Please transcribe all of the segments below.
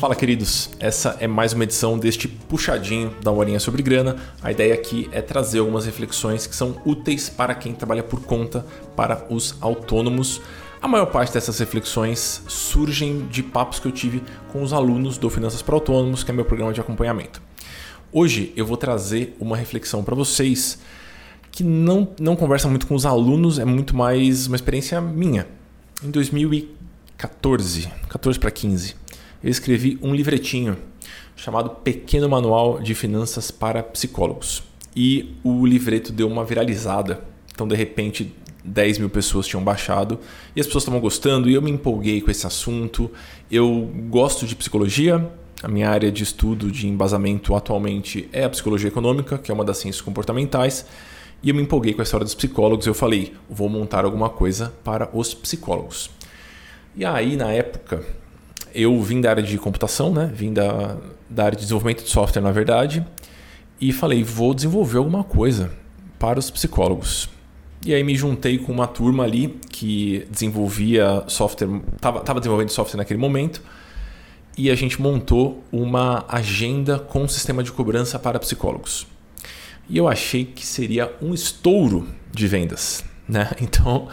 Fala, queridos. Essa é mais uma edição deste puxadinho da Horinha sobre Grana. A ideia aqui é trazer algumas reflexões que são úteis para quem trabalha por conta, para os autônomos. A maior parte dessas reflexões surgem de papos que eu tive com os alunos do Finanças para Autônomos, que é meu programa de acompanhamento. Hoje eu vou trazer uma reflexão para vocês que não, não conversa muito com os alunos, é muito mais uma experiência minha. Em 2014, 14 para 15, eu escrevi um livretinho chamado Pequeno Manual de Finanças para Psicólogos. E o livreto deu uma viralizada. Então, de repente, 10 mil pessoas tinham baixado e as pessoas estavam gostando e eu me empolguei com esse assunto. Eu gosto de psicologia, a minha área de estudo de embasamento atualmente é a psicologia econômica, que é uma das ciências comportamentais. E eu me empolguei com a história dos psicólogos. Eu falei, vou montar alguma coisa para os psicólogos. E aí, na época, eu vim da área de computação, né? Vim da, da área de desenvolvimento de software, na verdade. E falei, vou desenvolver alguma coisa para os psicólogos. E aí me juntei com uma turma ali que desenvolvia software, estava desenvolvendo software naquele momento, e a gente montou uma agenda com sistema de cobrança para psicólogos. E eu achei que seria um estouro de vendas, né? Então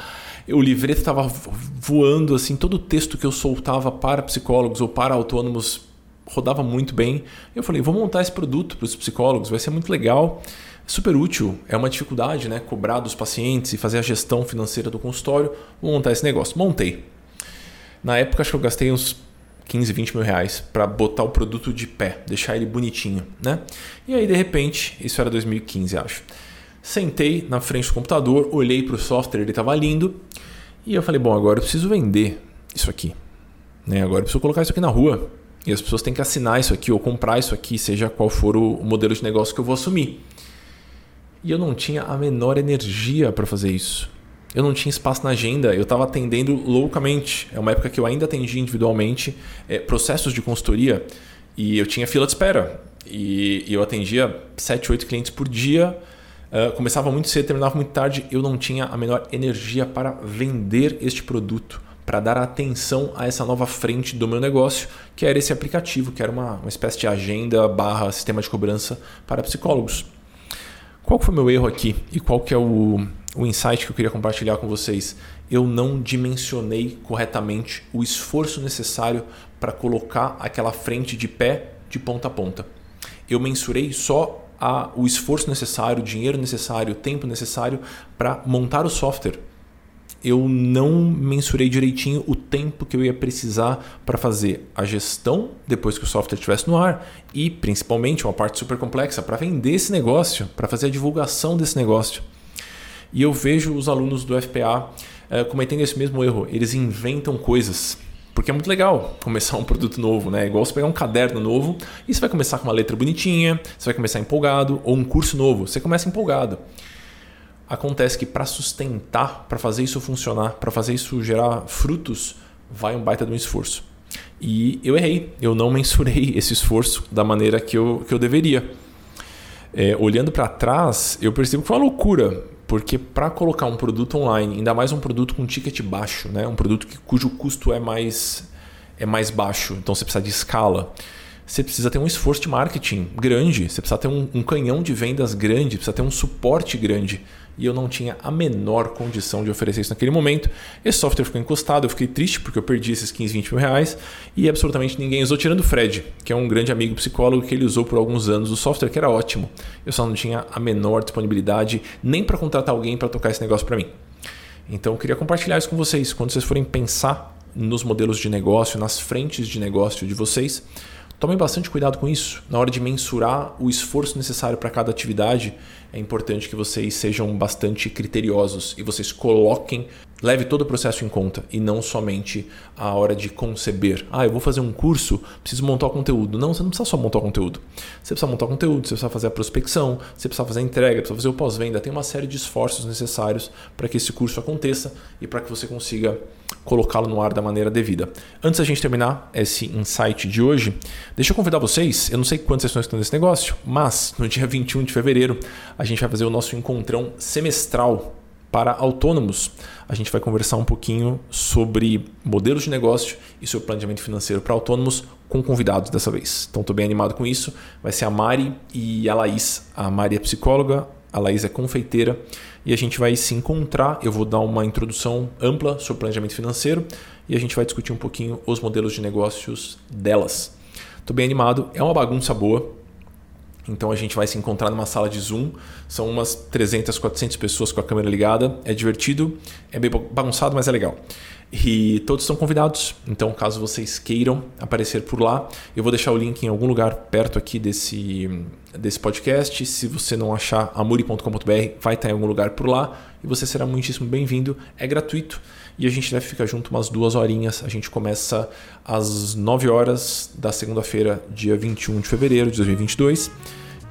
o livreto estava voando assim, todo o texto que eu soltava para psicólogos ou para autônomos rodava muito bem. Eu falei, vou montar esse produto para os psicólogos, vai ser muito legal, super útil. É uma dificuldade, né? Cobrar dos pacientes e fazer a gestão financeira do consultório. Vou montar esse negócio. Montei. Na época, acho que eu gastei uns 15, 20 mil reais para botar o produto de pé, deixar ele bonitinho, né? E aí, de repente, isso era 2015, acho. Sentei na frente do computador, olhei para o software, ele estava lindo. E eu falei, bom, agora eu preciso vender isso aqui. Né? Agora eu preciso colocar isso aqui na rua. E as pessoas têm que assinar isso aqui ou comprar isso aqui, seja qual for o modelo de negócio que eu vou assumir. E eu não tinha a menor energia para fazer isso. Eu não tinha espaço na agenda, eu estava atendendo loucamente. É uma época que eu ainda atendia individualmente é, processos de consultoria e eu tinha fila de espera. E, eu atendia 7, 8 clientes por dia Uh, começava muito cedo, terminava muito tarde, eu não tinha a menor energia para vender este produto, para dar atenção a essa nova frente do meu negócio, que era esse aplicativo, que era uma, uma espécie de agenda barra sistema de cobrança para psicólogos. Qual foi o meu erro aqui e qual que é o, o insight que eu queria compartilhar com vocês? Eu não dimensionei corretamente o esforço necessário para colocar aquela frente de pé de ponta a ponta. Eu mensurei só a, o esforço necessário, o dinheiro necessário, o tempo necessário para montar o software. Eu não mensurei direitinho o tempo que eu ia precisar para fazer a gestão depois que o software estivesse no ar e, principalmente, uma parte super complexa para vender esse negócio, para fazer a divulgação desse negócio. E eu vejo os alunos do FPA eh, cometendo esse mesmo erro. Eles inventam coisas porque é muito legal começar um produto novo, né? É igual você pegar um caderno novo e você vai começar com uma letra bonitinha, você vai começar empolgado, ou um curso novo, você começa empolgado. Acontece que para sustentar, para fazer isso funcionar, para fazer isso gerar frutos, vai um baita de um esforço. E eu errei, eu não mensurei esse esforço da maneira que eu, que eu deveria. É, olhando para trás, eu percebo que foi uma loucura porque para colocar um produto online, ainda mais um produto com ticket baixo, né? um produto que, cujo custo é mais, é mais baixo, então você precisa de escala, você precisa ter um esforço de marketing grande, você precisa ter um, um canhão de vendas grande, precisa ter um suporte grande e eu não tinha a menor condição de oferecer isso naquele momento. Esse software ficou encostado, eu fiquei triste porque eu perdi esses 15, 20 mil reais e absolutamente ninguém usou, tirando o Fred, que é um grande amigo psicólogo que ele usou por alguns anos o software, que era ótimo. Eu só não tinha a menor disponibilidade nem para contratar alguém para tocar esse negócio para mim. Então eu queria compartilhar isso com vocês. Quando vocês forem pensar nos modelos de negócio, nas frentes de negócio de vocês, Tomem bastante cuidado com isso. Na hora de mensurar o esforço necessário para cada atividade, é importante que vocês sejam bastante criteriosos e vocês coloquem, leve todo o processo em conta e não somente a hora de conceber. Ah, eu vou fazer um curso, preciso montar o conteúdo. Não, você não precisa só montar o conteúdo. Você precisa montar o conteúdo, você precisa fazer a prospecção, você precisa fazer a entrega, precisa fazer o pós-venda. Tem uma série de esforços necessários para que esse curso aconteça e para que você consiga colocá-lo no ar da maneira devida. Antes da gente terminar esse insight de hoje, deixa eu convidar vocês, eu não sei quantos vocês estão escutando esse negócio, mas no dia 21 de fevereiro a gente vai fazer o nosso encontrão semestral para autônomos. A gente vai conversar um pouquinho sobre modelos de negócio e sobre planejamento financeiro para autônomos com convidados dessa vez. Então estou bem animado com isso. Vai ser a Mari e a Laís. A Mari é psicóloga, a Laís é confeiteira e a gente vai se encontrar. Eu vou dar uma introdução ampla sobre planejamento financeiro e a gente vai discutir um pouquinho os modelos de negócios delas. Estou bem animado, é uma bagunça boa. Então a gente vai se encontrar numa sala de Zoom. São umas 300, 400 pessoas com a câmera ligada. É divertido, é bem bagunçado, mas é legal. E todos estão convidados. Então, caso vocês queiram aparecer por lá, eu vou deixar o link em algum lugar perto aqui desse, desse podcast. Se você não achar amuri.com.br, vai estar em algum lugar por lá e você será muitíssimo bem-vindo. É gratuito e a gente deve ficar junto umas duas horinhas. A gente começa às 9 horas da segunda-feira, dia 21 de fevereiro de 2022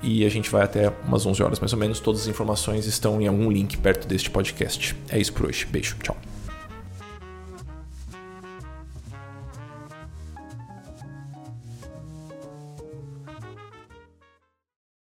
e a gente vai até umas 11 horas mais ou menos. Todas as informações estão em algum link perto deste podcast. É isso por hoje. Beijo, tchau.